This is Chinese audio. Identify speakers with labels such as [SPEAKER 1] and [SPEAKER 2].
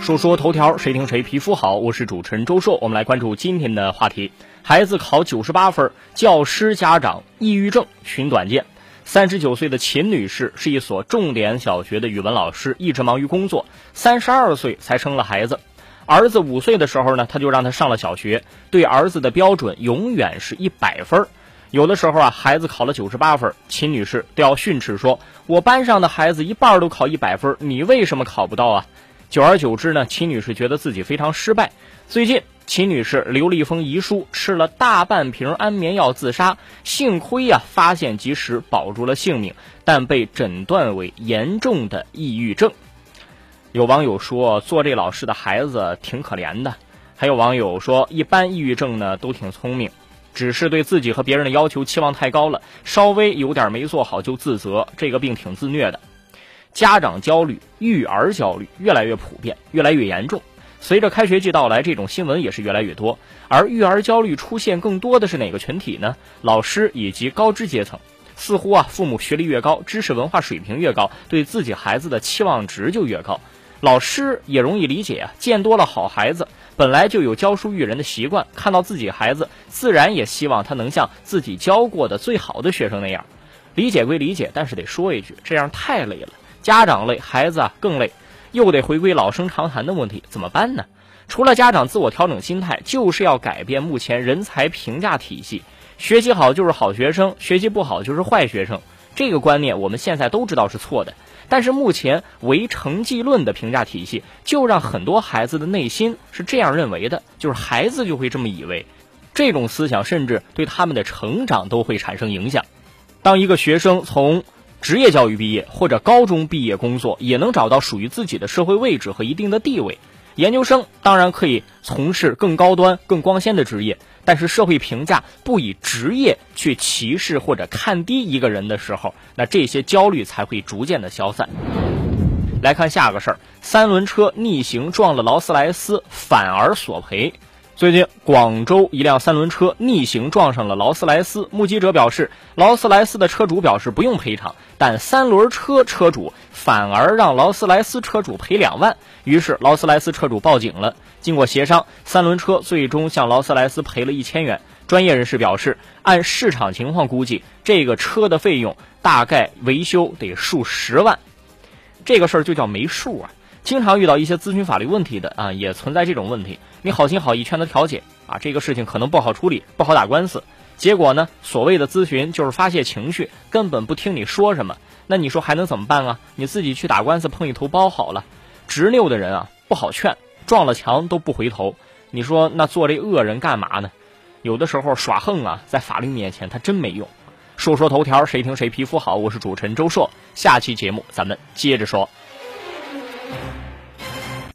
[SPEAKER 1] 说说头条，谁听谁皮肤好。我是主持人周硕，我们来关注今天的话题：孩子考九十八分，教师家长抑郁症寻短见。三十九岁的秦女士是一所重点小学的语文老师，一直忙于工作，三十二岁才生了孩子。儿子五岁的时候呢，他就让他上了小学，对儿子的标准永远是一百分。有的时候啊，孩子考了九十八分，秦女士都要训斥说：“我班上的孩子一半都考一百分，你为什么考不到啊？”久而久之呢，秦女士觉得自己非常失败。最近，秦女士留了一封遗书，吃了大半瓶安眠药自杀。幸亏呀，发现及时，保住了性命，但被诊断为严重的抑郁症。有网友说，做这老师的孩子挺可怜的。还有网友说，一般抑郁症呢都挺聪明，只是对自己和别人的要求期望太高了，稍微有点没做好就自责，这个病挺自虐的。家长焦虑、育儿焦虑越来越普遍，越来越严重。随着开学季到来，这种新闻也是越来越多。而育儿焦虑出现更多的是哪个群体呢？老师以及高知阶层。似乎啊，父母学历越高，知识文化水平越高，对自己孩子的期望值就越高。老师也容易理解啊，见多了好孩子，本来就有教书育人的习惯，看到自己孩子，自然也希望他能像自己教过的最好的学生那样。理解归理解，但是得说一句，这样太累了。家长累，孩子啊更累，又得回归老生常谈的问题，怎么办呢？除了家长自我调整心态，就是要改变目前人才评价体系。学习好就是好学生，学习不好就是坏学生。这个观念我们现在都知道是错的，但是目前唯成绩论的评价体系，就让很多孩子的内心是这样认为的，就是孩子就会这么以为。这种思想甚至对他们的成长都会产生影响。当一个学生从职业教育毕业或者高中毕业工作，也能找到属于自己的社会位置和一定的地位。研究生当然可以从事更高端、更光鲜的职业，但是社会评价不以职业去歧视或者看低一个人的时候，那这些焦虑才会逐渐的消散。来看下个事儿：三轮车逆行撞了劳斯莱斯，反而索赔。最近，广州一辆三轮车逆行撞上了劳斯莱斯。目击者表示，劳斯莱斯的车主表示不用赔偿，但三轮车车主反而让劳斯莱斯车主赔两万。于是，劳斯莱斯车主报警了。经过协商，三轮车最终向劳斯莱斯赔了一千元。专业人士表示，按市场情况估计，这个车的费用大概维修得数十万。这个事儿就叫没数啊！经常遇到一些咨询法律问题的啊，也存在这种问题。你好心好意劝他调解啊，这个事情可能不好处理，不好打官司。结果呢，所谓的咨询就是发泄情绪，根本不听你说什么。那你说还能怎么办啊？你自己去打官司碰一头包好了。执拗的人啊，不好劝，撞了墙都不回头。你说那做这恶人干嘛呢？有的时候耍横啊，在法律面前他真没用。说说头条，谁听谁皮肤好。我是主持人周硕，下期节目咱们接着说。